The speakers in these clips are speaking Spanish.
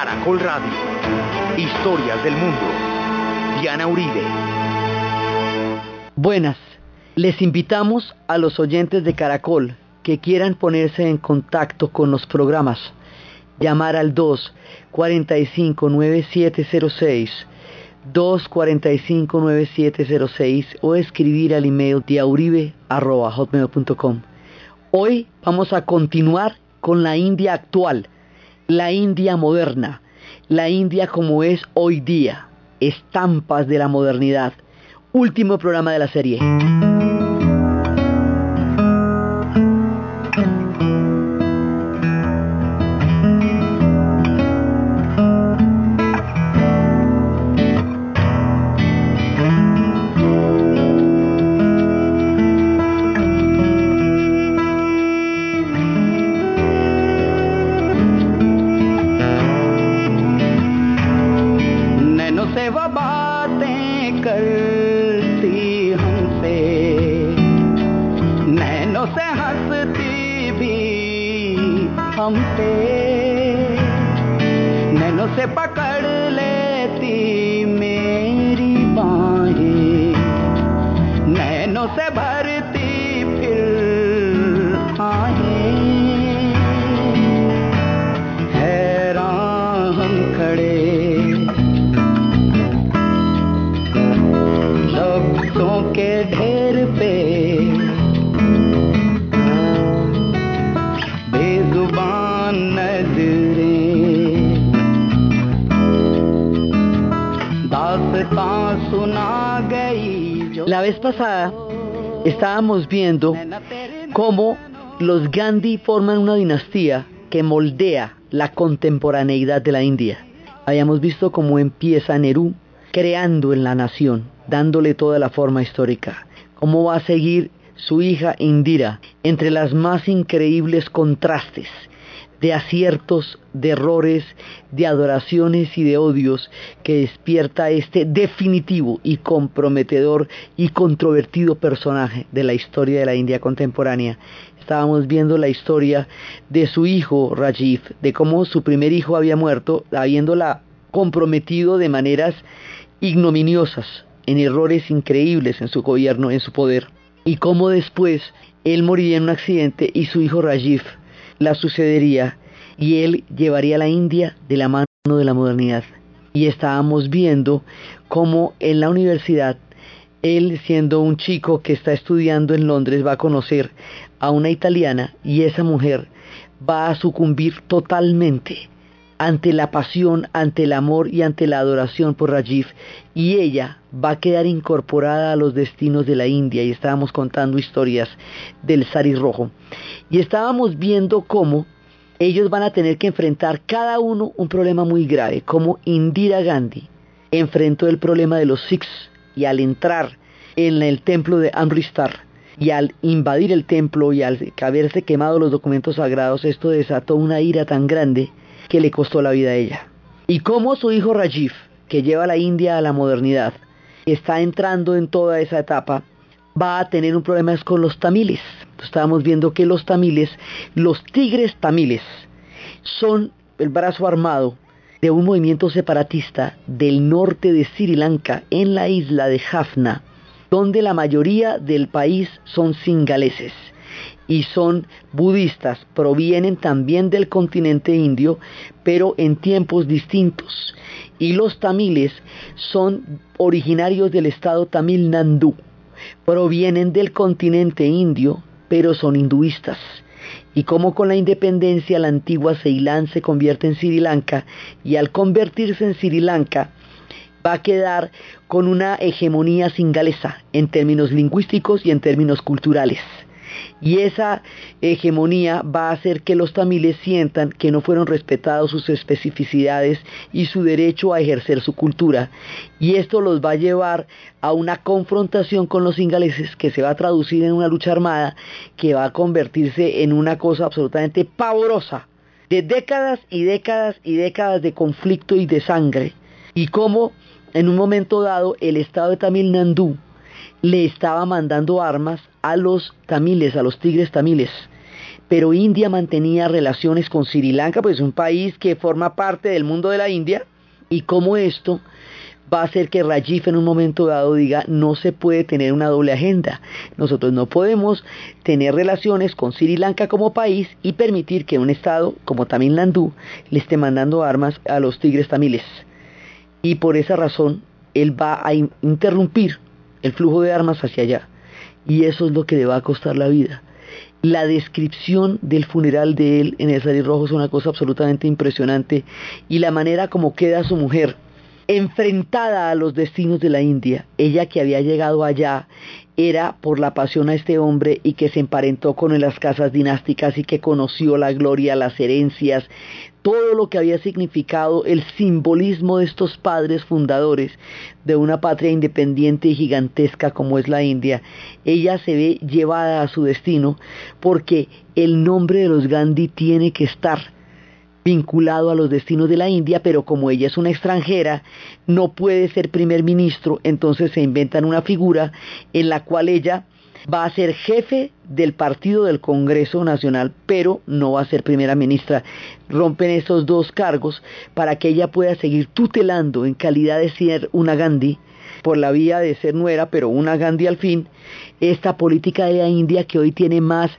Caracol Radio. Historias del mundo. Diana Uribe. Buenas. Les invitamos a los oyentes de Caracol que quieran ponerse en contacto con los programas. Llamar al 2 45 9706 245 9706 o escribir al email diauribe.hotmail.com. Hoy vamos a continuar con la India actual, la India moderna, la India como es hoy día, estampas de la modernidad. Último programa de la serie. Estábamos viendo cómo los Gandhi forman una dinastía que moldea la contemporaneidad de la India. Habíamos visto cómo empieza Nehru creando en la nación, dándole toda la forma histórica. Cómo va a seguir su hija Indira entre las más increíbles contrastes de aciertos, de errores, de adoraciones y de odios que despierta este definitivo y comprometedor y controvertido personaje de la historia de la India contemporánea. Estábamos viendo la historia de su hijo Rajiv, de cómo su primer hijo había muerto, habiéndola comprometido de maneras ignominiosas, en errores increíbles en su gobierno, en su poder, y cómo después él moriría en un accidente y su hijo Rajiv la sucedería y él llevaría la India de la mano de la modernidad. Y estábamos viendo cómo en la universidad, él siendo un chico que está estudiando en Londres, va a conocer a una italiana y esa mujer va a sucumbir totalmente ante la pasión, ante el amor y ante la adoración por Rajiv, y ella va a quedar incorporada a los destinos de la India, y estábamos contando historias del Sari Rojo, y estábamos viendo cómo ellos van a tener que enfrentar cada uno un problema muy grave, como Indira Gandhi enfrentó el problema de los Sikhs, y al entrar en el templo de Amritsar, y al invadir el templo y al haberse quemado los documentos sagrados, esto desató una ira tan grande que le costó la vida a ella. Y cómo su hijo Rajiv, que lleva a la India a la modernidad, está entrando en toda esa etapa, va a tener un problema con los tamiles. Estábamos viendo que los tamiles, los tigres tamiles, son el brazo armado de un movimiento separatista del norte de Sri Lanka, en la isla de Jaffna, donde la mayoría del país son singaleses y son budistas, provienen también del continente indio, pero en tiempos distintos. Y los tamiles son originarios del estado Tamil Nadu, provienen del continente indio, pero son hinduistas. Y como con la independencia la antigua Ceilán se convierte en Sri Lanka, y al convertirse en Sri Lanka, va a quedar con una hegemonía singalesa en términos lingüísticos y en términos culturales. Y esa hegemonía va a hacer que los tamiles sientan que no fueron respetados sus especificidades y su derecho a ejercer su cultura. Y esto los va a llevar a una confrontación con los ingleses que se va a traducir en una lucha armada que va a convertirse en una cosa absolutamente pavorosa de décadas y décadas y décadas de conflicto y de sangre. Y cómo en un momento dado el estado de Tamil Nadu le estaba mandando armas a los tamiles, a los tigres tamiles, pero India mantenía relaciones con Sri Lanka, pues es un país que forma parte del mundo de la India, y cómo esto va a hacer que Rajiv en un momento dado diga no se puede tener una doble agenda. Nosotros no podemos tener relaciones con Sri Lanka como país y permitir que un estado como Tamil Nadu le esté mandando armas a los tigres tamiles. Y por esa razón él va a interrumpir el flujo de armas hacia allá. Y eso es lo que le va a costar la vida. La descripción del funeral de él en el Salir Rojo es una cosa absolutamente impresionante y la manera como queda su mujer enfrentada a los destinos de la India, ella que había llegado allá era por la pasión a este hombre y que se emparentó con las casas dinásticas y que conoció la gloria, las herencias, todo lo que había significado el simbolismo de estos padres fundadores de una patria independiente y gigantesca como es la India, ella se ve llevada a su destino porque el nombre de los Gandhi tiene que estar vinculado a los destinos de la India, pero como ella es una extranjera, no puede ser primer ministro, entonces se inventan una figura en la cual ella va a ser jefe del partido del Congreso Nacional, pero no va a ser primera ministra. Rompen esos dos cargos para que ella pueda seguir tutelando en calidad de ser una Gandhi por la vía de ser nuera, pero una Gandhi al fin, esta política de la India que hoy tiene más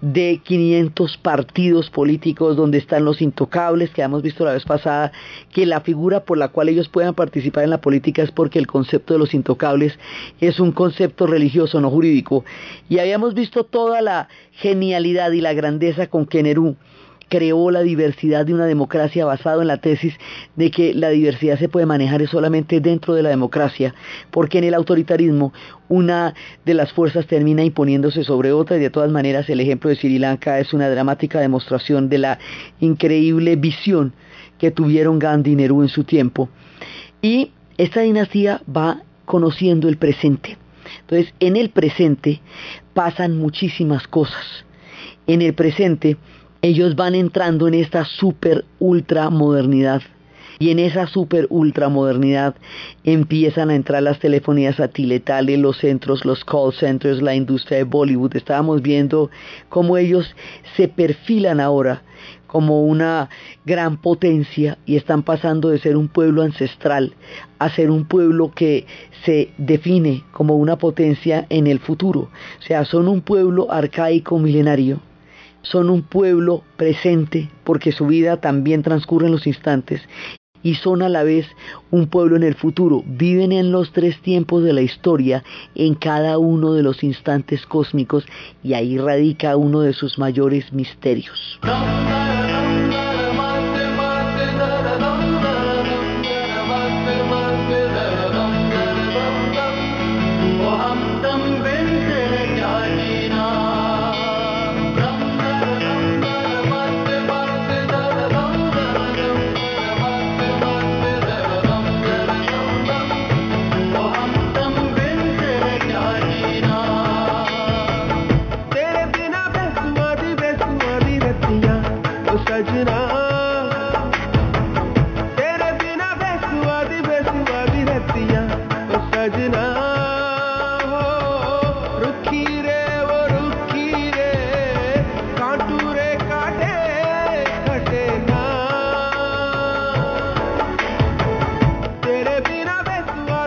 de 500 partidos políticos donde están los intocables, que hemos visto la vez pasada, que la figura por la cual ellos puedan participar en la política es porque el concepto de los intocables es un concepto religioso, no jurídico. Y habíamos visto toda la genialidad y la grandeza con que Nerú creó la diversidad de una democracia basado en la tesis de que la diversidad se puede manejar solamente dentro de la democracia, porque en el autoritarismo una de las fuerzas termina imponiéndose sobre otra y de todas maneras el ejemplo de Sri Lanka es una dramática demostración de la increíble visión que tuvieron Gandhi y Nehru en su tiempo. Y esta dinastía va conociendo el presente. Entonces, en el presente pasan muchísimas cosas. En el presente ellos van entrando en esta super ultra modernidad. Y en esa super ultra modernidad empiezan a entrar las telefonías satelitales, los centros, los call centers, la industria de Bollywood. Estábamos viendo cómo ellos se perfilan ahora como una gran potencia y están pasando de ser un pueblo ancestral a ser un pueblo que se define como una potencia en el futuro. O sea, son un pueblo arcaico milenario son un pueblo presente porque su vida también transcurre en los instantes y son a la vez un pueblo en el futuro. Viven en los tres tiempos de la historia, en cada uno de los instantes cósmicos y ahí radica uno de sus mayores misterios.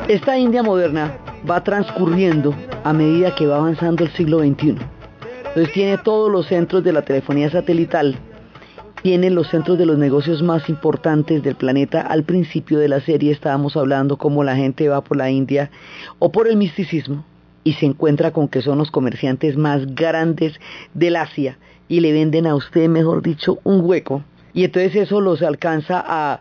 Esta India moderna va transcurriendo a medida que va avanzando el siglo XXI. Entonces tiene todos los centros de la telefonía satelital, tiene los centros de los negocios más importantes del planeta. Al principio de la serie estábamos hablando cómo la gente va por la India o por el misticismo y se encuentra con que son los comerciantes más grandes del Asia y le venden a usted, mejor dicho, un hueco. Y entonces eso los alcanza a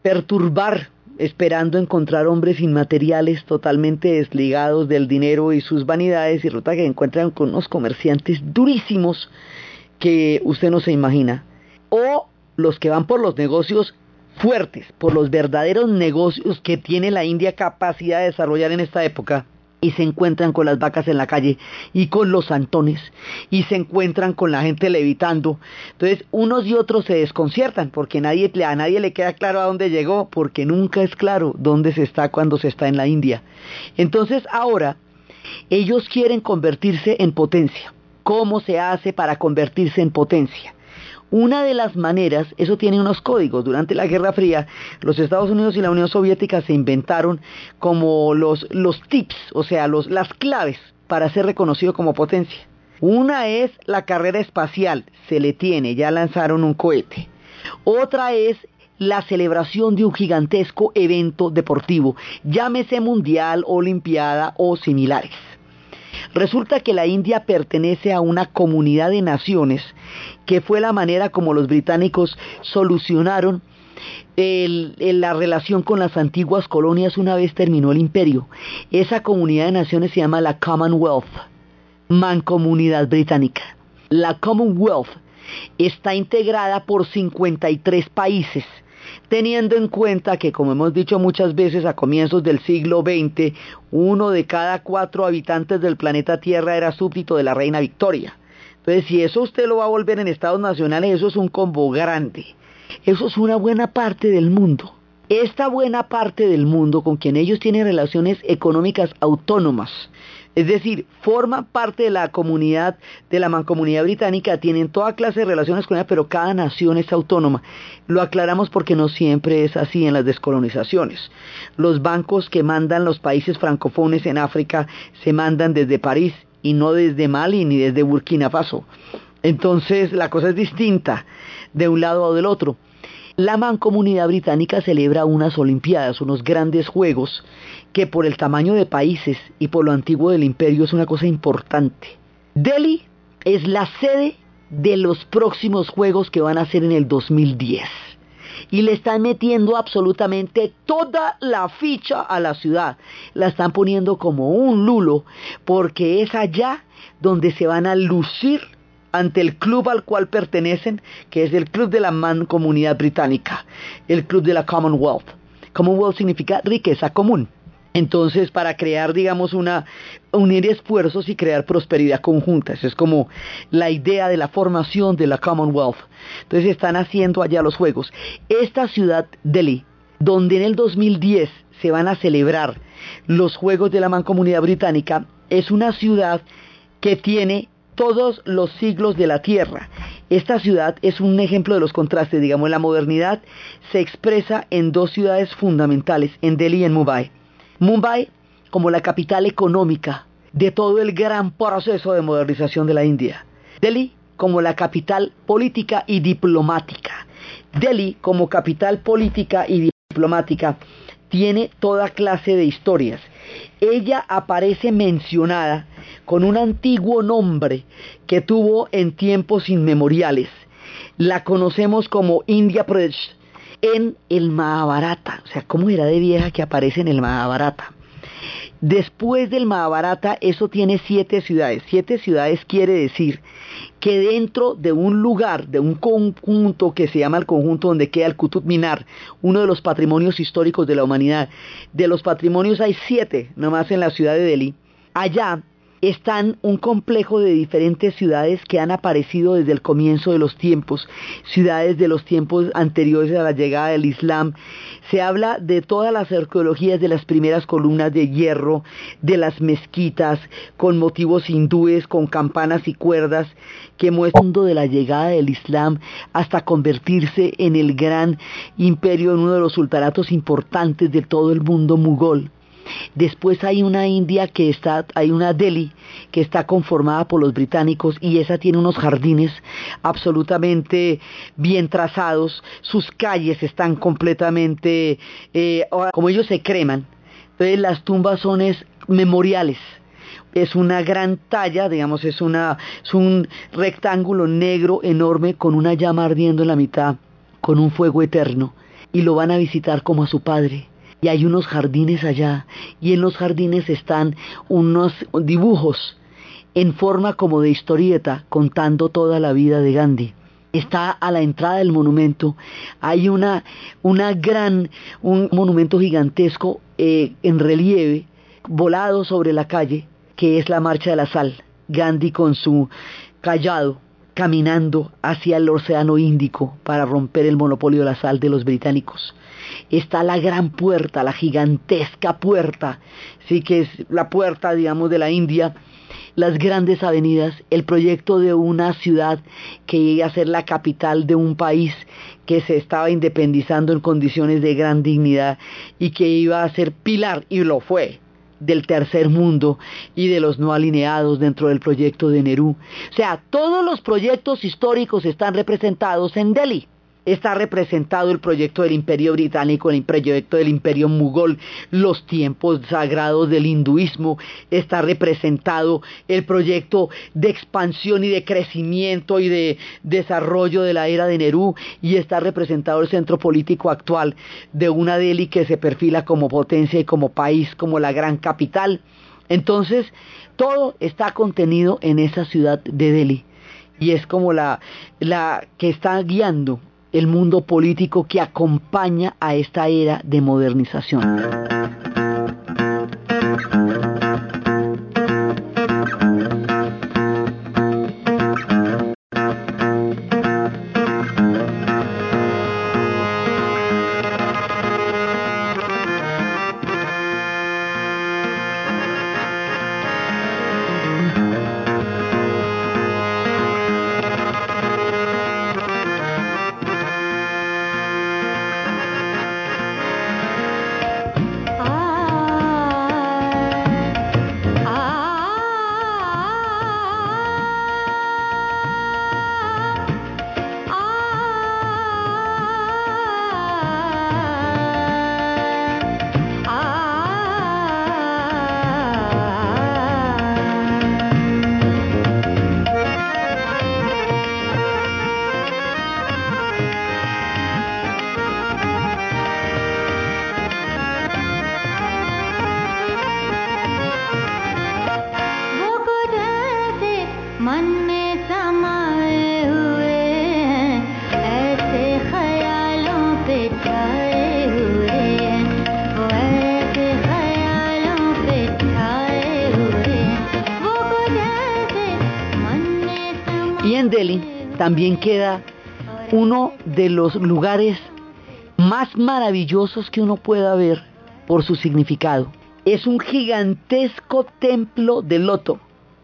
perturbar esperando encontrar hombres inmateriales totalmente desligados del dinero y sus vanidades y resulta que encuentran con unos comerciantes durísimos que usted no se imagina. O los que van por los negocios fuertes, por los verdaderos negocios que tiene la India capacidad de desarrollar en esta época y se encuentran con las vacas en la calle y con los santones y se encuentran con la gente levitando. Entonces unos y otros se desconciertan porque nadie, a nadie le queda claro a dónde llegó porque nunca es claro dónde se está cuando se está en la India. Entonces ahora ellos quieren convertirse en potencia cómo se hace para convertirse en potencia. Una de las maneras, eso tiene unos códigos. Durante la Guerra Fría, los Estados Unidos y la Unión Soviética se inventaron como los, los tips, o sea, los, las claves para ser reconocido como potencia. Una es la carrera espacial, se le tiene, ya lanzaron un cohete. Otra es la celebración de un gigantesco evento deportivo, llámese mundial, olimpiada o similares. Resulta que la India pertenece a una comunidad de naciones que fue la manera como los británicos solucionaron la relación con las antiguas colonias una vez terminó el imperio. Esa comunidad de naciones se llama la Commonwealth, Mancomunidad Británica. La Commonwealth está integrada por 53 países teniendo en cuenta que, como hemos dicho muchas veces, a comienzos del siglo XX, uno de cada cuatro habitantes del planeta Tierra era súbdito de la reina Victoria. Entonces, si eso usted lo va a volver en estados nacionales, eso es un combo grande. Eso es una buena parte del mundo. Esta buena parte del mundo con quien ellos tienen relaciones económicas autónomas, es decir, forman parte de la comunidad, de la mancomunidad británica, tienen toda clase de relaciones con ella, pero cada nación es autónoma. Lo aclaramos porque no siempre es así en las descolonizaciones. Los bancos que mandan los países francofones en África se mandan desde París y no desde Mali ni desde Burkina Faso. Entonces la cosa es distinta de un lado o del otro. La mancomunidad británica celebra unas Olimpiadas, unos grandes juegos, que por el tamaño de países y por lo antiguo del imperio es una cosa importante. Delhi es la sede de los próximos juegos que van a ser en el 2010. Y le están metiendo absolutamente toda la ficha a la ciudad. La están poniendo como un lulo porque es allá donde se van a lucir ante el club al cual pertenecen, que es el Club de la Mancomunidad Británica, el Club de la Commonwealth. Commonwealth significa riqueza común. Entonces, para crear, digamos, una, unir esfuerzos y crear prosperidad conjunta. Esa es como la idea de la formación de la Commonwealth. Entonces, están haciendo allá los juegos. Esta ciudad, Delhi, donde en el 2010 se van a celebrar los Juegos de la Mancomunidad Británica, es una ciudad que tiene todos los siglos de la Tierra. Esta ciudad es un ejemplo de los contrastes, digamos, la modernidad se expresa en dos ciudades fundamentales, en Delhi y en Mumbai. Mumbai como la capital económica de todo el gran proceso de modernización de la India. Delhi como la capital política y diplomática. Delhi como capital política y diplomática tiene toda clase de historias. Ella aparece mencionada con un antiguo nombre que tuvo en tiempos inmemoriales. La conocemos como India Pradesh en el Mahabharata. O sea, ¿cómo era de vieja que aparece en el Mahabharata? Después del Mahabharata, eso tiene siete ciudades. Siete ciudades quiere decir que dentro de un lugar, de un conjunto que se llama el conjunto donde queda el Qutub Minar, uno de los patrimonios históricos de la humanidad, de los patrimonios hay siete, nomás en la ciudad de Delhi. Allá están un complejo de diferentes ciudades que han aparecido desde el comienzo de los tiempos, ciudades de los tiempos anteriores a la llegada del Islam. Se habla de todas las arqueologías de las primeras columnas de hierro, de las mezquitas, con motivos hindúes, con campanas y cuerdas, que muestran de la llegada del Islam hasta convertirse en el gran imperio, en uno de los sultanatos importantes de todo el mundo mugol. Después hay una India que está, hay una Delhi que está conformada por los británicos y esa tiene unos jardines absolutamente bien trazados, sus calles están completamente, eh, como ellos se creman, entonces las tumbas son memoriales. Es una gran talla, digamos, es, una, es un rectángulo negro enorme con una llama ardiendo en la mitad, con un fuego eterno, y lo van a visitar como a su padre y hay unos jardines allá y en los jardines están unos dibujos en forma como de historieta contando toda la vida de Gandhi. Está a la entrada del monumento, hay una, una gran, un monumento gigantesco eh, en relieve, volado sobre la calle, que es la marcha de la sal. Gandhi con su callado caminando hacia el océano Índico para romper el monopolio de la sal de los británicos está la gran puerta, la gigantesca puerta, sí que es la puerta, digamos, de la India, las grandes avenidas, el proyecto de una ciudad que iba a ser la capital de un país que se estaba independizando en condiciones de gran dignidad y que iba a ser pilar, y lo fue, del tercer mundo y de los no alineados dentro del proyecto de Nerú. O sea, todos los proyectos históricos están representados en Delhi está representado el proyecto del imperio británico, el proyecto del imperio mugol, los tiempos sagrados del hinduismo, está representado el proyecto de expansión y de crecimiento y de desarrollo de la era de Nerú y está representado el centro político actual de una Delhi que se perfila como potencia y como país, como la gran capital. Entonces, todo está contenido en esa ciudad de Delhi y es como la, la que está guiando el mundo político que acompaña a esta era de modernización. También queda uno de los lugares más maravillosos que uno pueda ver por su significado. Es un gigantesco templo de loto,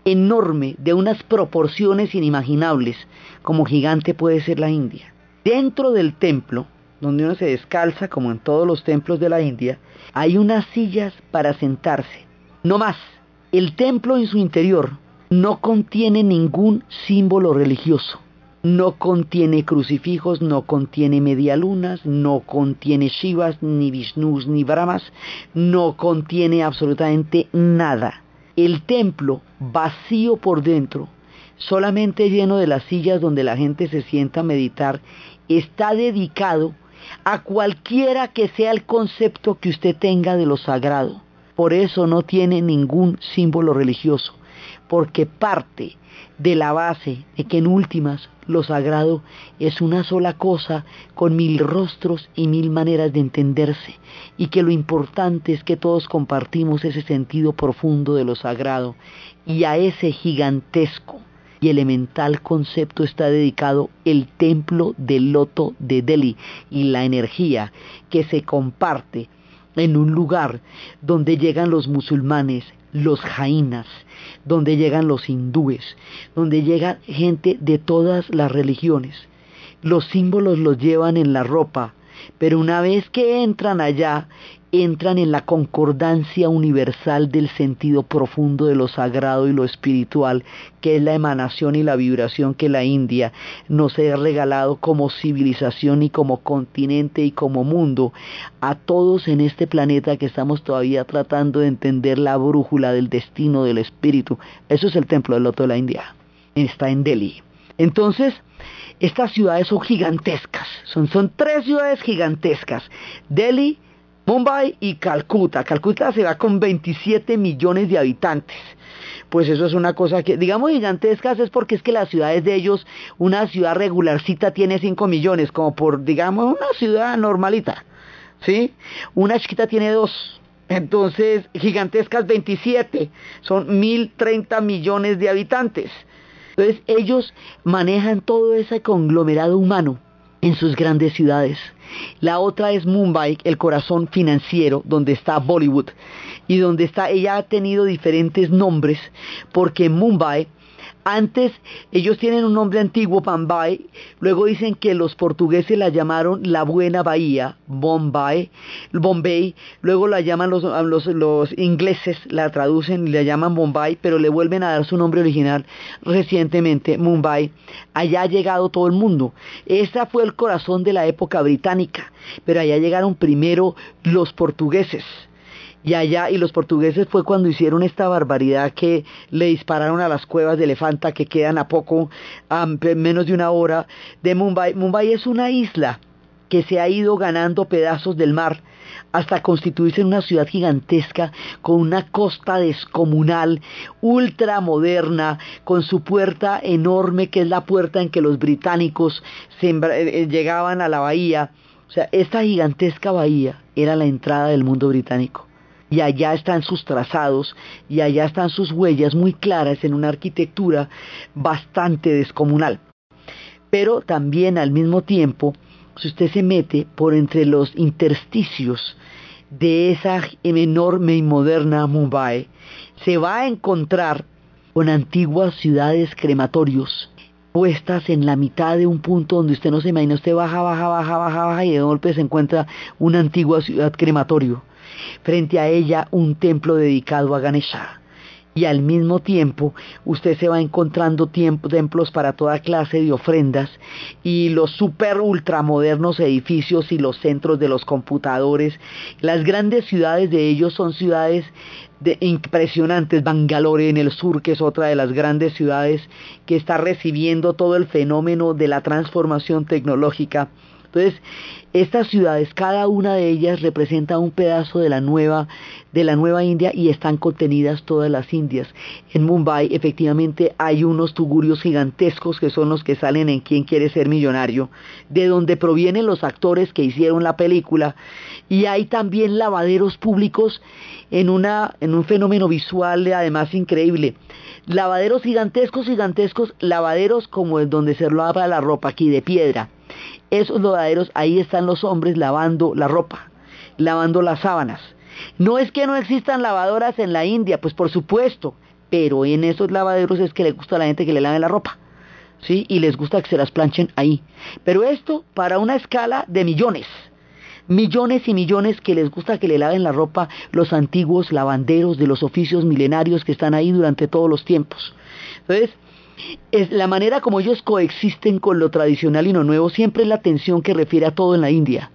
enorme, de unas proporciones inimaginables, como gigante puede ser la India. Dentro del templo, donde uno se descalza, como en todos los templos de la India, hay unas sillas para sentarse. No más, el templo en su interior no contiene ningún símbolo religioso no contiene crucifijos, no contiene medialunas, no contiene Shivas, ni Vishnus, ni Brahmas, no contiene absolutamente nada. El templo vacío por dentro, solamente lleno de las sillas donde la gente se sienta a meditar, está dedicado a cualquiera que sea el concepto que usted tenga de lo sagrado. Por eso no tiene ningún símbolo religioso, porque parte de la base de que en últimas lo sagrado es una sola cosa con mil rostros y mil maneras de entenderse y que lo importante es que todos compartimos ese sentido profundo de lo sagrado y a ese gigantesco y elemental concepto está dedicado el templo del loto de Delhi y la energía que se comparte en un lugar donde llegan los musulmanes, los jainas, donde llegan los hindúes, donde llega gente de todas las religiones. Los símbolos los llevan en la ropa, pero una vez que entran allá, entran en la concordancia universal del sentido profundo de lo sagrado y lo espiritual, que es la emanación y la vibración que la India nos ha regalado como civilización y como continente y como mundo a todos en este planeta que estamos todavía tratando de entender la brújula del destino del espíritu. Eso es el templo del loto de la India. Está en Delhi. Entonces, estas ciudades son gigantescas, son, tres ciudades gigantescas. Delhi, Mumbai y Calcuta. Calcuta se va con 27 millones de habitantes. Pues eso es una cosa que, digamos, gigantescas es porque es que las ciudades de ellos, una ciudad regularcita tiene 5 millones, como por, digamos, una ciudad normalita. ¿Sí? Una chiquita tiene 2. Entonces, gigantescas 27. Son 1030 millones de habitantes. Entonces ellos manejan todo ese conglomerado humano en sus grandes ciudades. La otra es Mumbai, el corazón financiero, donde está Bollywood y donde está, ella ha tenido diferentes nombres porque Mumbai antes ellos tienen un nombre antiguo, Bombay, luego dicen que los portugueses la llamaron la buena bahía, Bombay, Bombay, luego la llaman los, ingleses, la traducen y la llaman Bombay, pero le vuelven a dar su nombre original recientemente, Mumbai. Allá ha llegado todo el mundo. Ese fue el corazón de la época británica, pero allá llegaron primero los portugueses y allá, y los portugueses fue cuando hicieron esta barbaridad que le dispararon a las cuevas de elefanta que quedan a poco, a menos de una hora de Mumbai. Mumbai es una isla que se ha ido ganando pedazos del mar hasta constituirse en una ciudad gigantesca con una costa descomunal, ultramoderna, con su puerta enorme que es la puerta en que los británicos eh, eh, llegaban a la bahía. O sea, esta gigantesca bahía era la entrada del mundo británico y allá están sus trazados y allá están sus huellas muy claras en una arquitectura bastante descomunal. Pero también al mismo tiempo, si usted se mete por entre los intersticios de esa enorme y moderna Mumbai, se va a encontrar con antiguas ciudades crematorios puestas en la mitad de un punto donde usted no se imagina, usted baja, baja, baja, baja, baja y de golpe se encuentra una antigua ciudad crematorio frente a ella un templo dedicado a Ganesha. Y al mismo tiempo usted se va encontrando templos para toda clase de ofrendas y los super ultramodernos edificios y los centros de los computadores. Las grandes ciudades de ellos son ciudades de impresionantes. Bangalore en el sur, que es otra de las grandes ciudades que está recibiendo todo el fenómeno de la transformación tecnológica entonces, estas ciudades, cada una de ellas representa un pedazo de la nueva, de la nueva India y están contenidas todas las Indias. En Mumbai, efectivamente, hay unos tugurios gigantescos que son los que salen en Quién quiere ser millonario, de donde provienen los actores que hicieron la película, y hay también lavaderos públicos en una, en un fenómeno visual además increíble. Lavaderos gigantescos, gigantescos, lavaderos como el donde se lava la ropa aquí de piedra esos lavaderos, ahí están los hombres lavando la ropa, lavando las sábanas. No es que no existan lavadoras en la India, pues por supuesto, pero en esos lavaderos es que le gusta a la gente que le lave la ropa. ¿Sí? Y les gusta que se las planchen ahí. Pero esto para una escala de millones. Millones y millones que les gusta que le laven la ropa los antiguos lavanderos de los oficios milenarios que están ahí durante todos los tiempos. Entonces, es la manera como ellos coexisten con lo tradicional y lo nuevo siempre es la tensión que refiere a todo en la India.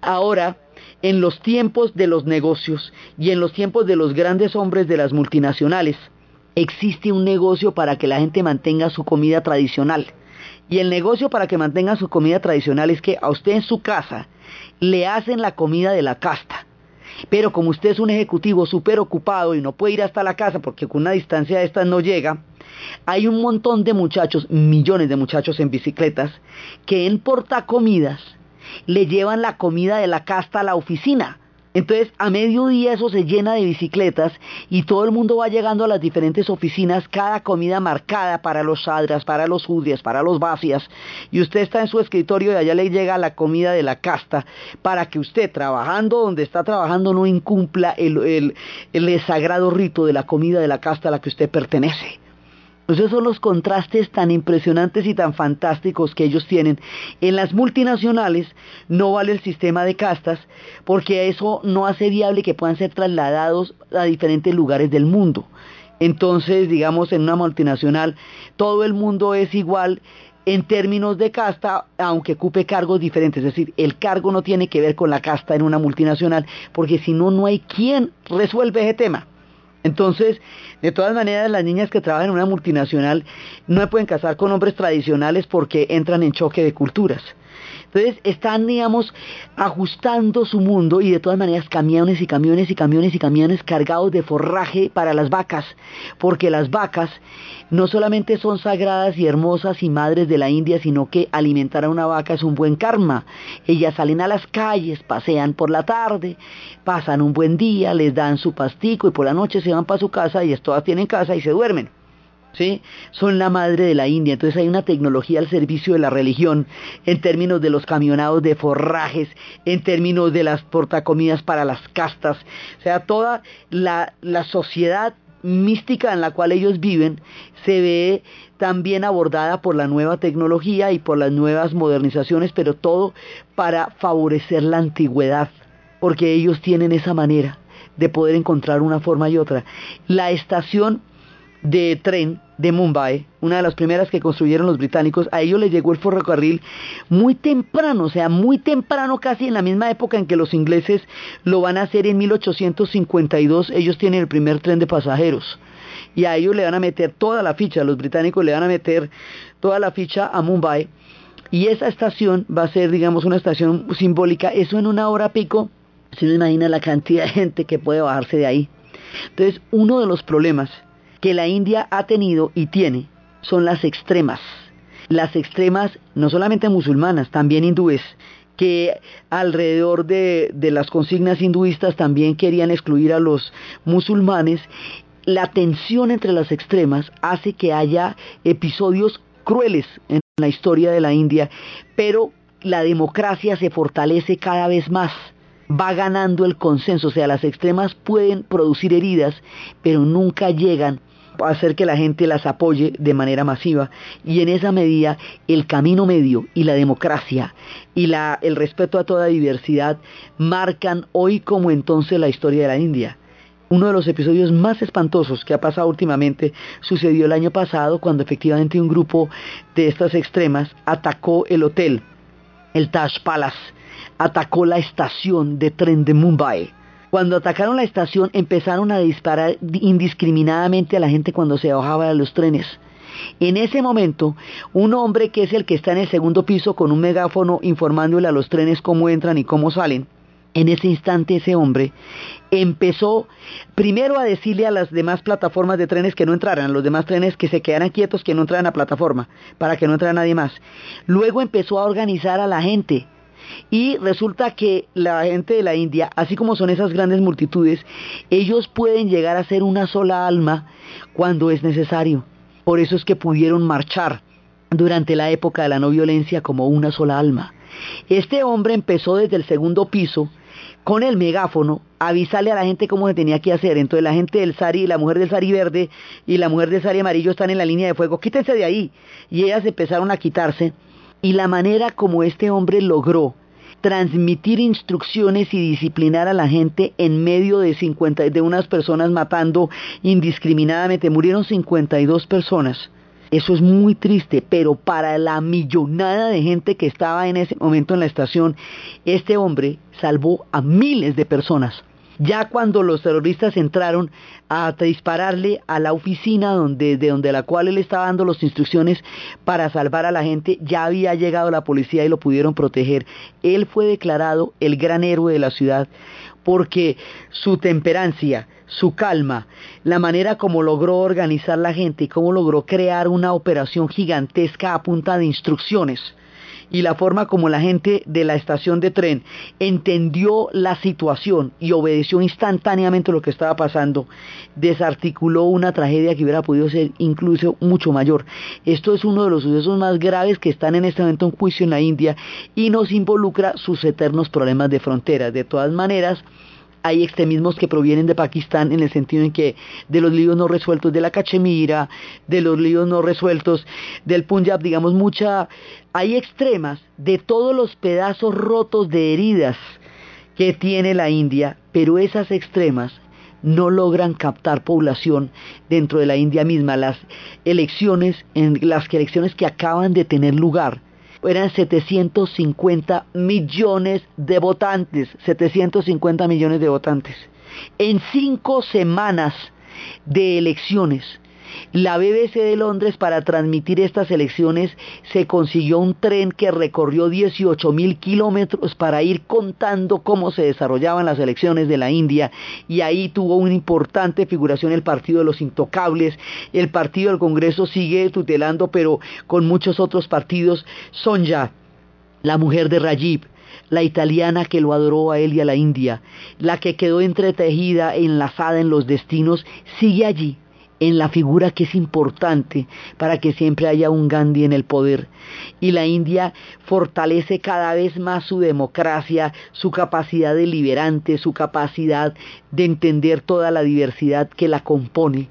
Ahora, en los tiempos de los negocios y en los tiempos de los grandes hombres de las multinacionales, existe un negocio para que la gente mantenga su comida tradicional. Y el negocio para que mantenga su comida tradicional es que a usted en su casa le hacen la comida de la casta. Pero como usted es un ejecutivo súper ocupado y no puede ir hasta la casa porque con una distancia de estas no llega, hay un montón de muchachos, millones de muchachos en bicicletas, que en portacomidas le llevan la comida de la casta a la oficina. Entonces, a mediodía eso se llena de bicicletas y todo el mundo va llegando a las diferentes oficinas, cada comida marcada para los sadras, para los judías, para los vacias, y usted está en su escritorio y allá le llega la comida de la casta para que usted, trabajando donde está trabajando, no incumpla el, el sagrado rito de la comida de la casta a la que usted pertenece. Pues esos son los contrastes tan impresionantes y tan fantásticos que ellos tienen. En las multinacionales no vale el sistema de castas porque eso no hace viable que puedan ser trasladados a diferentes lugares del mundo. Entonces, digamos, en una multinacional todo el mundo es igual en términos de casta, aunque ocupe cargos diferentes. Es decir, el cargo no tiene que ver con la casta en una multinacional, porque si no, no hay quien resuelve ese tema. Entonces, de todas maneras, las niñas que trabajan en una multinacional no pueden casar con hombres tradicionales porque entran en choque de culturas. Entonces están, digamos, ajustando su mundo y de todas maneras camiones y camiones y camiones y camiones cargados de forraje para las vacas, porque las vacas no solamente son sagradas y hermosas y madres de la India, sino que alimentar a una vaca es un buen karma. Ellas salen a las calles, pasean por la tarde, pasan un buen día, les dan su pastico y por la noche se van para su casa y todas tienen casa y se duermen. ¿Sí? Son la madre de la India. Entonces hay una tecnología al servicio de la religión en términos de los camionados de forrajes, en términos de las portacomidas para las castas. O sea, toda la, la sociedad mística en la cual ellos viven se ve también abordada por la nueva tecnología y por las nuevas modernizaciones, pero todo para favorecer la antigüedad, porque ellos tienen esa manera de poder encontrar una forma y otra. La estación de tren de Mumbai, una de las primeras que construyeron los británicos, a ellos les llegó el ferrocarril muy temprano, o sea, muy temprano, casi en la misma época en que los ingleses lo van a hacer en 1852, ellos tienen el primer tren de pasajeros. Y a ellos le van a meter toda la ficha, los británicos le van a meter toda la ficha a Mumbai. Y esa estación va a ser, digamos, una estación simbólica. Eso en una hora pico, se me imagina la cantidad de gente que puede bajarse de ahí. Entonces, uno de los problemas que la India ha tenido y tiene son las extremas. Las extremas no solamente musulmanas, también hindúes, que alrededor de, de las consignas hinduistas también querían excluir a los musulmanes. La tensión entre las extremas hace que haya episodios crueles en la historia de la India, pero la democracia se fortalece cada vez más va ganando el consenso, o sea, las extremas pueden producir heridas, pero nunca llegan hacer que la gente las apoye de manera masiva y en esa medida el camino medio y la democracia y el respeto a toda diversidad marcan hoy como entonces la historia de la India. Uno de los episodios más espantosos que ha pasado últimamente sucedió el año pasado cuando efectivamente un grupo de estas extremas atacó el hotel, el Taj Palace, atacó la estación de tren de Mumbai cuando atacaron la estación empezaron a disparar indiscriminadamente a la gente cuando se bajaba de los trenes. En ese momento, un hombre que es el que está en el segundo piso con un megáfono informándole a los trenes cómo entran y cómo salen, en ese instante ese hombre empezó primero a decirle a las demás plataformas de trenes que no entraran, a los demás trenes que se quedaran quietos, que no entraran a plataforma, para que no entrara nadie más. Luego empezó a organizar a la gente y resulta que la gente de la India, así como son esas grandes multitudes, ellos pueden llegar a ser una sola alma cuando es necesario. Por eso es que pudieron marchar durante la época de la no violencia como una sola alma. Este hombre empezó desde el segundo piso con el megáfono avisarle a la gente cómo se tenía que hacer. Entonces la gente del sari, la mujer del sari verde y la mujer del sari amarillo están en la línea de fuego. Quítense de ahí. Y ellas empezaron a quitarse y la manera como este hombre logró transmitir instrucciones y disciplinar a la gente en medio de 50, de unas personas matando indiscriminadamente. Murieron 52 personas. Eso es muy triste, pero para la millonada de gente que estaba en ese momento en la estación, este hombre salvó a miles de personas. Ya cuando los terroristas entraron a dispararle a la oficina de donde la cual él estaba dando las instrucciones para salvar a la gente, ya había llegado la policía y lo pudieron proteger. Él fue declarado el gran héroe de la ciudad porque su temperancia, su calma, la manera como logró organizar la gente y cómo logró crear una operación gigantesca a punta de instrucciones, y la forma como la gente de la estación de tren entendió la situación y obedeció instantáneamente lo que estaba pasando, desarticuló una tragedia que hubiera podido ser incluso mucho mayor. Esto es uno de los sucesos más graves que están en este momento en juicio en la India y nos involucra sus eternos problemas de fronteras. De todas maneras, hay extremismos que provienen de Pakistán en el sentido en que de los líos no resueltos de la Cachemira, de los líos no resueltos del Punjab, digamos mucha, hay extremas de todos los pedazos rotos de heridas que tiene la India, pero esas extremas no logran captar población dentro de la India misma. Las elecciones, en las elecciones que acaban de tener lugar, eran 750 millones de votantes, 750 millones de votantes. En cinco semanas de elecciones, la BBC de Londres para transmitir estas elecciones se consiguió un tren que recorrió 18 mil kilómetros para ir contando cómo se desarrollaban las elecciones de la India y ahí tuvo una importante figuración el Partido de los Intocables, el Partido del Congreso sigue tutelando pero con muchos otros partidos, Sonja, la mujer de Rajiv, la italiana que lo adoró a él y a la India, la que quedó entretejida, enlazada en los destinos, sigue allí en la figura que es importante para que siempre haya un Gandhi en el poder. Y la India fortalece cada vez más su democracia, su capacidad deliberante, su capacidad de entender toda la diversidad que la compone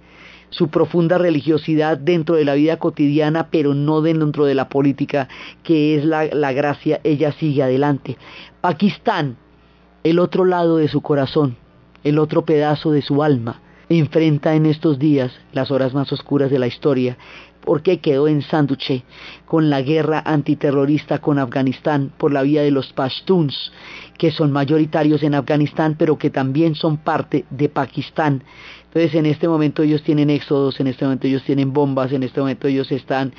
su profunda religiosidad dentro de la vida cotidiana, pero no dentro de la política, que es la, la gracia, ella sigue adelante. Pakistán, el otro lado de su corazón, el otro pedazo de su alma, enfrenta en estos días las horas más oscuras de la historia, porque quedó en Sanduche con la guerra antiterrorista con Afganistán por la vía de los Pashtuns, que son mayoritarios en Afganistán, pero que también son parte de Pakistán. Entonces en este momento ellos tienen éxodos, en este momento ellos tienen bombas, en este momento ellos están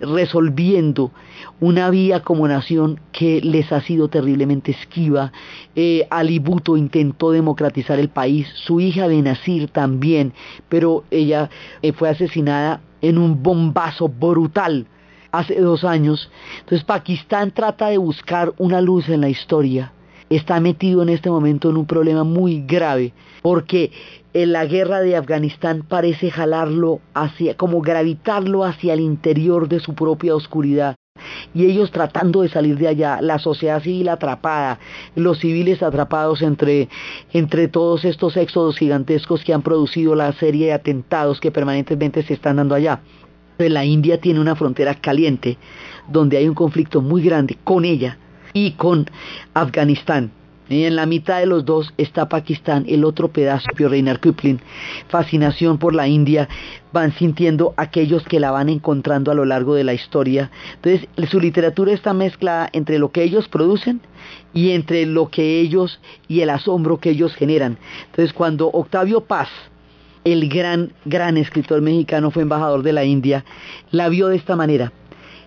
resolviendo una vía como nación que les ha sido terriblemente esquiva. Eh, Ali Bhutto intentó democratizar el país, su hija Benazir también, pero ella eh, fue asesinada en un bombazo brutal hace dos años. Entonces Pakistán trata de buscar una luz en la historia. Está metido en este momento en un problema muy grave porque en la guerra de Afganistán parece jalarlo hacia, como gravitarlo hacia el interior de su propia oscuridad. Y ellos tratando de salir de allá, la sociedad civil atrapada, los civiles atrapados entre, entre todos estos éxodos gigantescos que han producido la serie de atentados que permanentemente se están dando allá. La India tiene una frontera caliente donde hay un conflicto muy grande con ella y con Afganistán. Y en la mitad de los dos está Pakistán, el otro pedazo, Reinar Kipling. Fascinación por la India, van sintiendo aquellos que la van encontrando a lo largo de la historia. Entonces, su literatura está mezclada entre lo que ellos producen y entre lo que ellos y el asombro que ellos generan. Entonces, cuando Octavio Paz, el gran, gran escritor mexicano, fue embajador de la India, la vio de esta manera.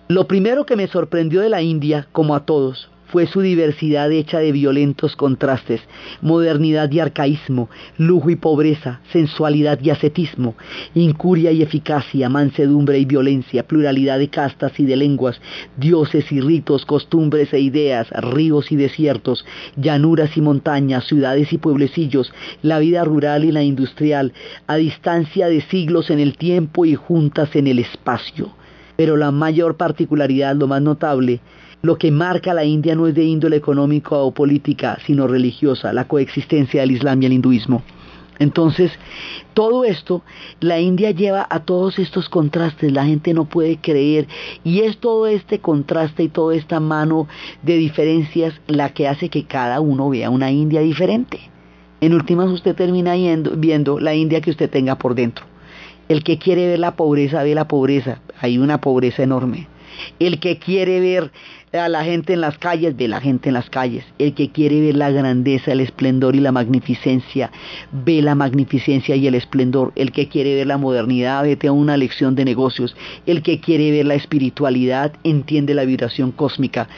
Lo primero que me sorprendió de la India, como a todos, fue su diversidad hecha de violentos contrastes, modernidad y arcaísmo, lujo y pobreza, sensualidad y ascetismo, incuria y eficacia, mansedumbre y violencia, pluralidad de castas y de lenguas, dioses y ritos, costumbres e ideas, ríos y desiertos, llanuras y montañas, ciudades y pueblecillos, la vida rural y la industrial, a distancia de siglos en el tiempo y juntas en el espacio. Pero la mayor particularidad, lo más notable, lo que marca la India no es de índole económica o política, sino religiosa, la coexistencia del Islam y el hinduismo. Entonces, todo esto, la India lleva a todos estos contrastes, la gente no puede creer, y es todo este contraste y toda esta mano de diferencias la que hace que cada uno vea una India diferente. En últimas, usted termina viendo la India que usted tenga por dentro. El que quiere ver la pobreza, ve la pobreza, hay una pobreza enorme. El que quiere ver a la gente en las calles, ve la gente en las calles. El que quiere ver la grandeza, el esplendor y la magnificencia, ve la magnificencia y el esplendor. El que quiere ver la modernidad, vete a una lección de negocios. El que quiere ver la espiritualidad, entiende la vibración cósmica.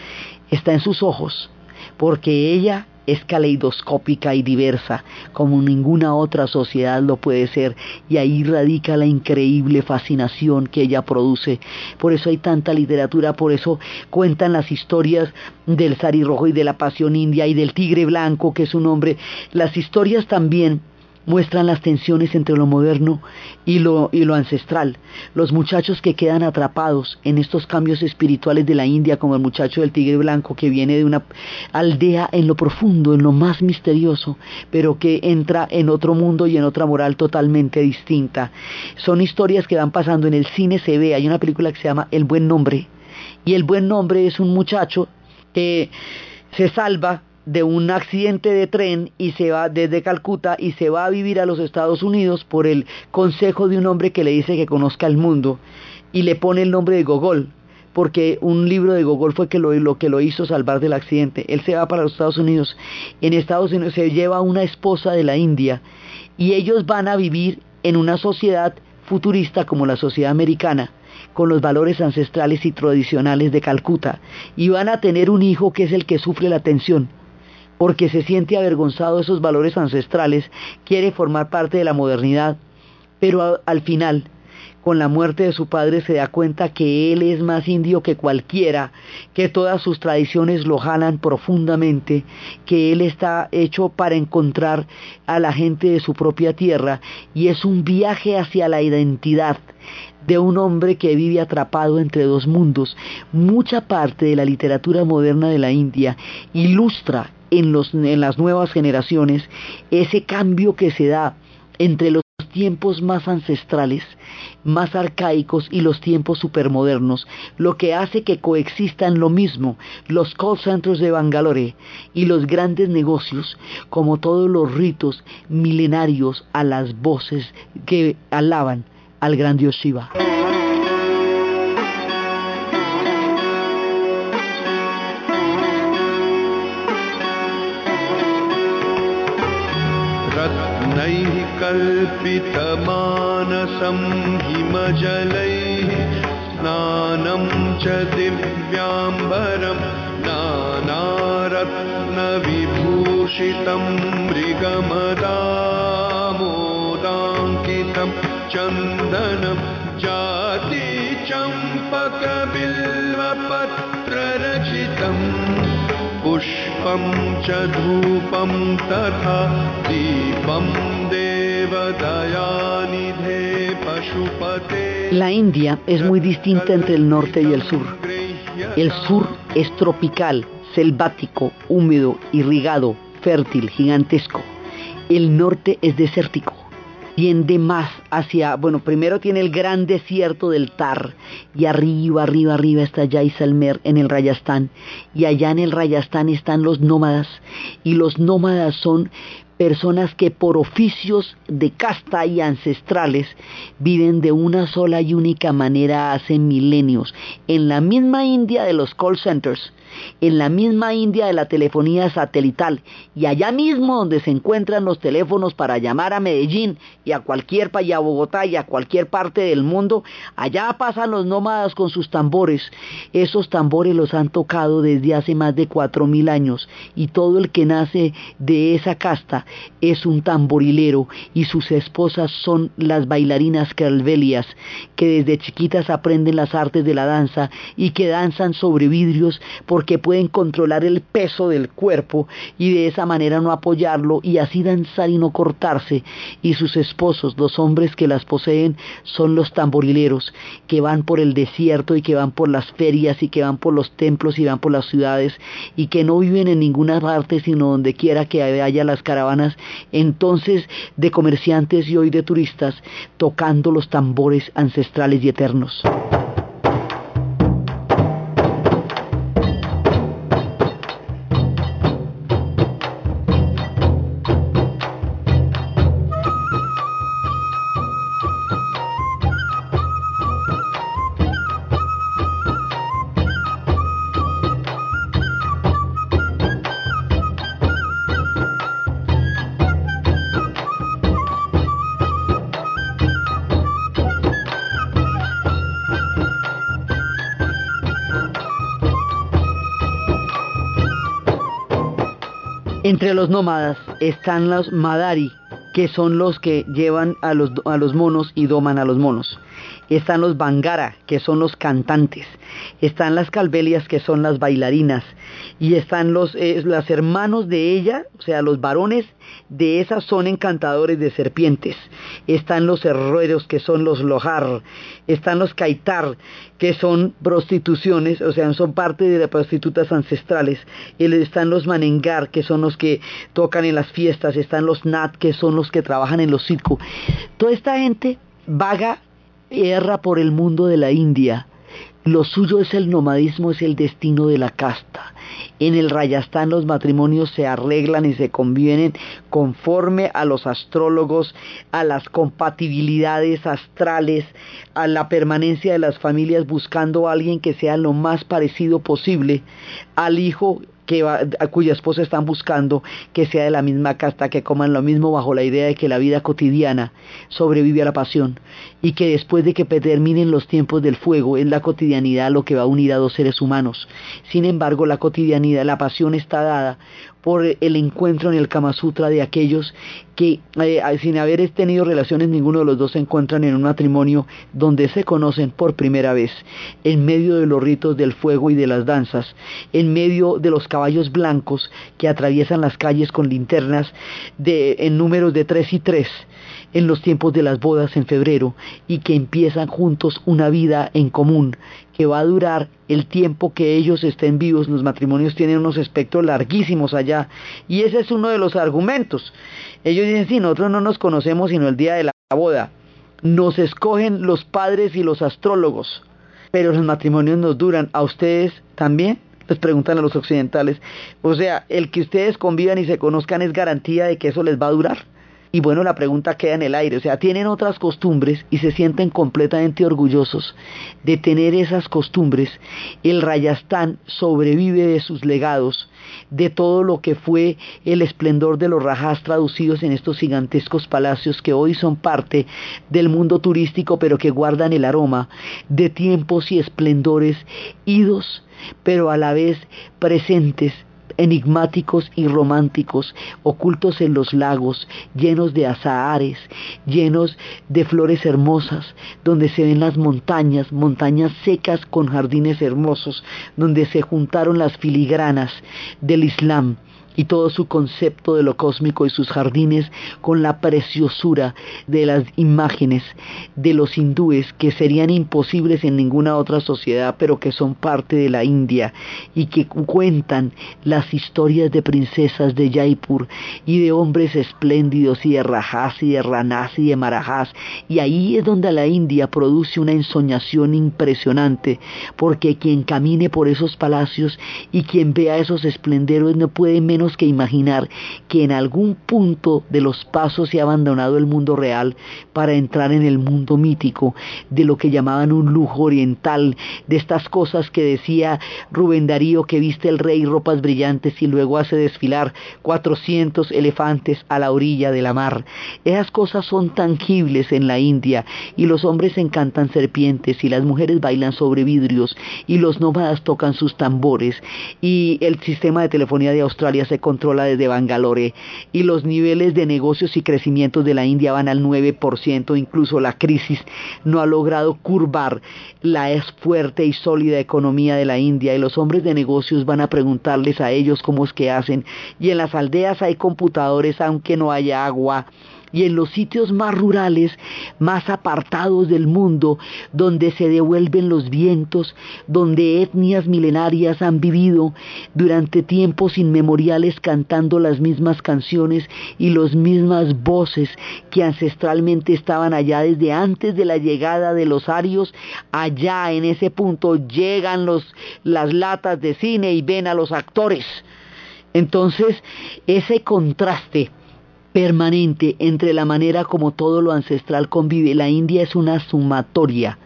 Está en sus ojos, porque ella es caleidoscópica y diversa, como ninguna otra sociedad lo puede ser, y ahí radica la increíble fascinación que ella produce. Por eso hay tanta literatura, por eso cuentan las historias del sari rojo y de la pasión india y del tigre blanco, que es un hombre. Las historias también muestran las tensiones entre lo moderno y lo, y lo ancestral. Los muchachos que quedan atrapados en estos cambios espirituales de la India, como el muchacho del tigre blanco que viene de una aldea en lo profundo, en lo más misterioso, pero que entra en otro mundo y en otra moral totalmente distinta. Son historias que van pasando en el cine, se ve, hay una película que se llama El Buen Nombre, y el Buen Nombre es un muchacho que se salva de un accidente de tren y se va desde Calcuta y se va a vivir a los Estados Unidos por el consejo de un hombre que le dice que conozca el mundo y le pone el nombre de Gogol porque un libro de Gogol fue que lo, que lo hizo salvar del accidente. Él se va para los Estados Unidos. En Estados Unidos se lleva una esposa de la India y ellos van a vivir en una sociedad futurista como la sociedad americana con los valores ancestrales y tradicionales de Calcuta y van a tener un hijo que es el que sufre la tensión porque se siente avergonzado de esos valores ancestrales, quiere formar parte de la modernidad, pero al final, con la muerte de su padre se da cuenta que él es más indio que cualquiera, que todas sus tradiciones lo jalan profundamente, que él está hecho para encontrar a la gente de su propia tierra y es un viaje hacia la identidad de un hombre que vive atrapado entre dos mundos. Mucha parte de la literatura moderna de la India ilustra en, las nuevas generaciones ese cambio que se da entre los tiempos más ancestrales, más arcaicos y los tiempos supermodernos, lo que hace que coexistan lo mismo los call centers de Bangalore y los grandes negocios, como todos los ritos milenarios a las voces que alaban al gran Dios Shiva. कल्पितमानसं हिमजलैः स्नानं च दिव्याम्बरं नानारत्नविभूषितं मृगमदामोदाङ्कितं चन्दनं जातिचम्पकबिल्वपत्ररचितम् पुष्पं च धूपं तथा दीपं La India es muy distinta entre el norte y el sur. El sur es tropical, selvático, húmedo, irrigado, fértil, gigantesco. El norte es desértico tiende más hacia, bueno, primero tiene el gran desierto del Tar y arriba, arriba, arriba está Jaisalmer en el Rayastán y allá en el Rayastán están los nómadas y los nómadas son personas que por oficios de casta y ancestrales viven de una sola y única manera hace milenios. En la misma India de los call centers, en la misma India de la telefonía satelital y allá mismo donde se encuentran los teléfonos para llamar a Medellín y a cualquier y a Bogotá y a cualquier parte del mundo, allá pasan los nómadas con sus tambores. Esos tambores los han tocado desde hace más de cuatro mil años y todo el que nace de esa casta es un tamborilero y sus esposas son las bailarinas calvelias que desde chiquitas aprenden las artes de la danza y que danzan sobre vidrios porque pueden controlar el peso del cuerpo y de esa manera no apoyarlo y así danzar y no cortarse. Y sus esposos, los hombres que las poseen, son los tamborileros que van por el desierto y que van por las ferias y que van por los templos y van por las ciudades y que no viven en ninguna parte sino donde quiera que haya las caravanas entonces de comerciantes y hoy de turistas tocando los tambores ancestrales y eternos. Entre los nómadas están los Madari, que son los que llevan a los, monos y doman a los monos. Están los Bangara, que son los cantantes. Están las Calvelias, que son las bailarinas. Y están los, eh, los hermanos de ella, o sea, los varones de esas son encantadores de serpientes. Están los herreros, que son los Lojar. Están los Kaitar, que son prostituciones, o sea, son parte de las prostitutas ancestrales. Y están los Manengar, que son los que tocan en las fiestas. Están los Nat, que son los que trabajan en los circos. Toda esta gente vaga, erra por el mundo de la India. Lo suyo es el nomadismo, es el destino de la casta. En el Rayastán los matrimonios se arreglan y se convienen conforme a los astrólogos, a las compatibilidades astrales, a la permanencia de las familias buscando a alguien que sea lo más parecido posible al hijo que a cuya esposa están buscando que sea de la misma casta, que coman lo mismo bajo la idea de que la vida cotidiana sobrevive a la pasión y que después de que terminen los tiempos del fuego es la cotidianidad lo que va a unir a dos seres humanos. Sin embargo, la cotidianidad, la pasión está dada por el encuentro en el Kama Sutra de aquellos que eh, sin haber tenido relaciones ninguno de los dos se encuentran en un matrimonio donde se conocen por primera vez, en medio de los ritos del fuego y de las danzas, en medio de los caballos blancos que atraviesan las calles con linternas de, en números de tres y tres, en los tiempos de las bodas en febrero y que empiezan juntos una vida en común que va a durar el tiempo que ellos estén vivos. Los matrimonios tienen unos espectros larguísimos allá y ese es uno de los argumentos. Ellos dicen, sí, nosotros no nos conocemos sino el día de la boda. Nos escogen los padres y los astrólogos, pero los matrimonios nos duran. ¿A ustedes también? Les preguntan a los occidentales. O sea, el que ustedes convivan y se conozcan es garantía de que eso les va a durar. Y bueno, la pregunta queda en el aire, o sea, tienen otras costumbres y se sienten completamente orgullosos de tener esas costumbres. El Rayastán sobrevive de sus legados, de todo lo que fue el esplendor de los rajas traducidos en estos gigantescos palacios que hoy son parte del mundo turístico, pero que guardan el aroma de tiempos y esplendores idos, pero a la vez presentes enigmáticos y románticos, ocultos en los lagos, llenos de azahares, llenos de flores hermosas, donde se ven las montañas, montañas secas con jardines hermosos, donde se juntaron las filigranas del Islam y todo su concepto de lo cósmico y sus jardines con la preciosura de las imágenes de los hindúes que serían imposibles en ninguna otra sociedad pero que son parte de la India y que cuentan las historias de princesas de Jaipur y de hombres espléndidos y de rajas y de ranas y de marajas y ahí es donde la India produce una ensoñación impresionante porque quien camine por esos palacios y quien vea esos esplendores no puede menos que imaginar que en algún punto de los pasos se ha abandonado el mundo real para entrar en el mundo mítico, de lo que llamaban un lujo oriental, de estas cosas que decía Rubén Darío que viste el rey ropas brillantes y luego hace desfilar 400 elefantes a la orilla de la mar. Esas cosas son tangibles en la India y los hombres encantan serpientes y las mujeres bailan sobre vidrios y los nómadas tocan sus tambores y el sistema de telefonía de Australia se controla desde Bangalore. Y los niveles de negocios y crecimiento de la India van al 9%, incluso la crisis no ha logrado curvar la fuerte y sólida economía de la India. Y los hombres de negocios van a preguntarles a ellos cómo es que hacen. Y en las aldeas hay computadores aunque no haya agua y en los sitios más rurales, más apartados del mundo, donde se devuelven los vientos, donde etnias milenarias han vivido durante tiempos inmemoriales cantando las mismas canciones y las mismas voces que ancestralmente estaban allá desde antes de la llegada de los arios, allá en ese punto llegan los, las latas de cine y ven a los actores. Entonces, ese contraste permanente entre la manera como todo lo ancestral convive. La India es una sumatoria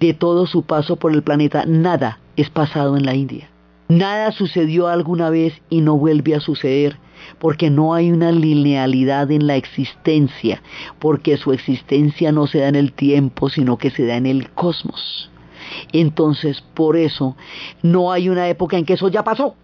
de todo su paso por el planeta. Nada es pasado en la India. Nada sucedió alguna vez y no vuelve a suceder porque no hay una linealidad en la existencia, porque su existencia no se da en el tiempo, sino que se da en el cosmos. Entonces, por eso, no hay una época en que eso ya pasó.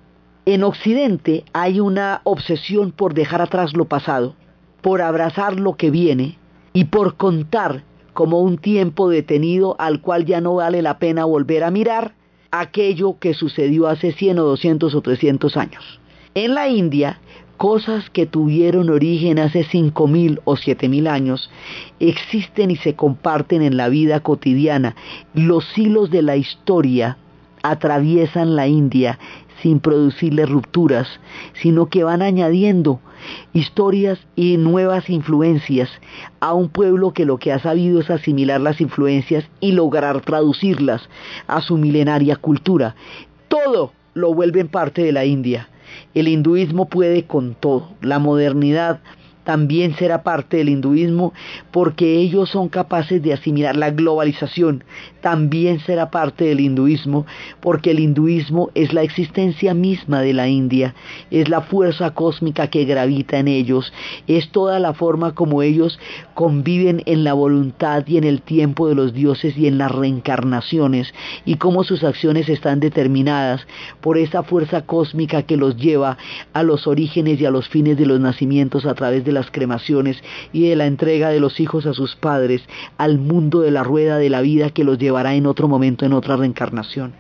En Occidente hay una obsesión por dejar atrás lo pasado, por abrazar lo que viene y por contar como un tiempo detenido al cual ya no vale la pena volver a mirar aquello que sucedió hace 100 o 200 o 300 años. En la India, cosas que tuvieron origen hace 5.000 o 7.000 años existen y se comparten en la vida cotidiana. Los hilos de la historia atraviesan la India sin producirle rupturas, sino que van añadiendo historias y nuevas influencias a un pueblo que lo que ha sabido es asimilar las influencias y lograr traducirlas a su milenaria cultura. Todo lo vuelven parte de la India. El hinduismo puede con todo. La modernidad también será parte del hinduismo porque ellos son capaces de asimilar la globalización, también será parte del hinduismo porque el hinduismo es la existencia misma de la India, es la fuerza cósmica que gravita en ellos, es toda la forma como ellos conviven en la voluntad y en el tiempo de los dioses y en las reencarnaciones y cómo sus acciones están determinadas por esa fuerza cósmica que los lleva a los orígenes y a los fines de los nacimientos a través de las cremaciones y de la entrega de los hijos a sus padres al mundo de la rueda de la vida que los llevará en otro momento en otra reencarnación.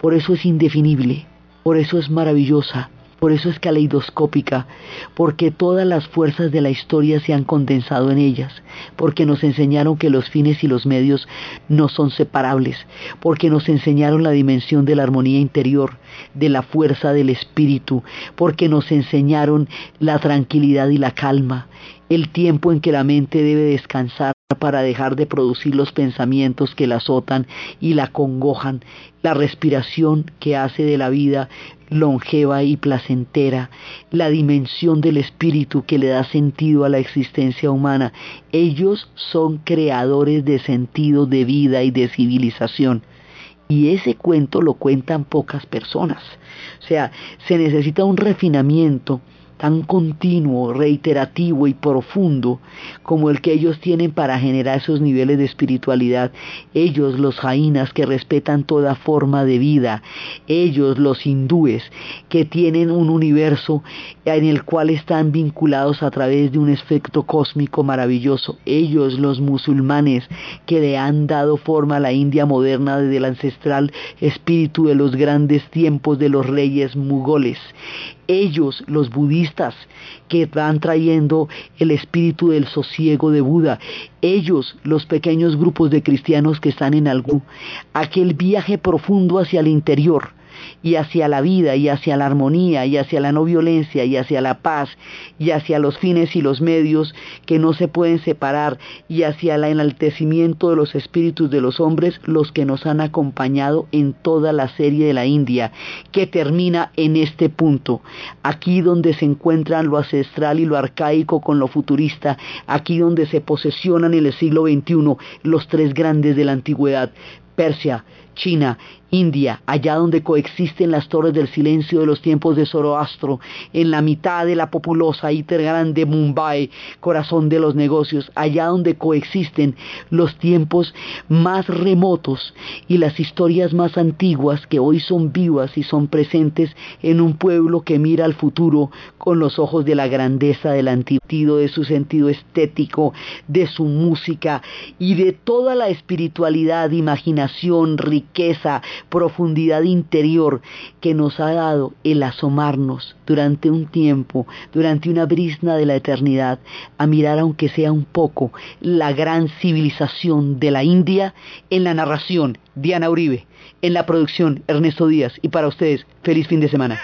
Por eso es indefinible, por eso es maravillosa, por eso es caleidoscópica, porque todas las fuerzas de la historia se han condensado en ellas, porque nos enseñaron que los fines y los medios no son separables, porque nos enseñaron la dimensión de la armonía interior, de la fuerza del espíritu, porque nos enseñaron la tranquilidad y la calma, el tiempo en que la mente debe descansar para dejar de producir los pensamientos que la azotan y la congojan, la respiración que hace de la vida longeva y placentera, la dimensión del espíritu que le da sentido a la existencia humana. Ellos son creadores de sentido de vida y de civilización. Y ese cuento lo cuentan pocas personas. O sea, se necesita un refinamiento tan continuo, reiterativo y profundo como el que ellos tienen para generar esos niveles de espiritualidad. Ellos, los jainas, que respetan toda forma de vida. Ellos, los hindúes, que tienen un universo en el cual están vinculados a través de un efecto cósmico maravilloso. Ellos, los musulmanes, que le han dado forma a la India moderna desde el ancestral espíritu de los grandes tiempos de los reyes mugoles ellos, los budistas, que van trayendo el espíritu del sosiego de Buda, ellos, los pequeños grupos de cristianos que están en algún, aquel viaje profundo hacia el interior, y hacia la vida y hacia la armonía y hacia la no violencia y hacia la paz y hacia los fines y los medios que no se pueden separar y hacia el enaltecimiento de los espíritus de los hombres los que nos han acompañado en toda la serie de la India que termina en este punto. Aquí donde se encuentran lo ancestral y lo arcaico con lo futurista aquí donde se posesionan en el siglo XXI los tres grandes de la antigüedad Persia, China India, allá donde coexisten las torres del silencio de los tiempos de Zoroastro, en la mitad de la populosa y grande Mumbai, corazón de los negocios, allá donde coexisten los tiempos más remotos y las historias más antiguas que hoy son vivas y son presentes en un pueblo que mira al futuro con los ojos de la grandeza del antiguo, de su sentido estético, de su música y de toda la espiritualidad, imaginación, riqueza, profundidad interior que nos ha dado el asomarnos durante un tiempo, durante una brisna de la eternidad, a mirar aunque sea un poco la gran civilización de la India en la narración Diana Uribe, en la producción Ernesto Díaz y para ustedes feliz fin de semana.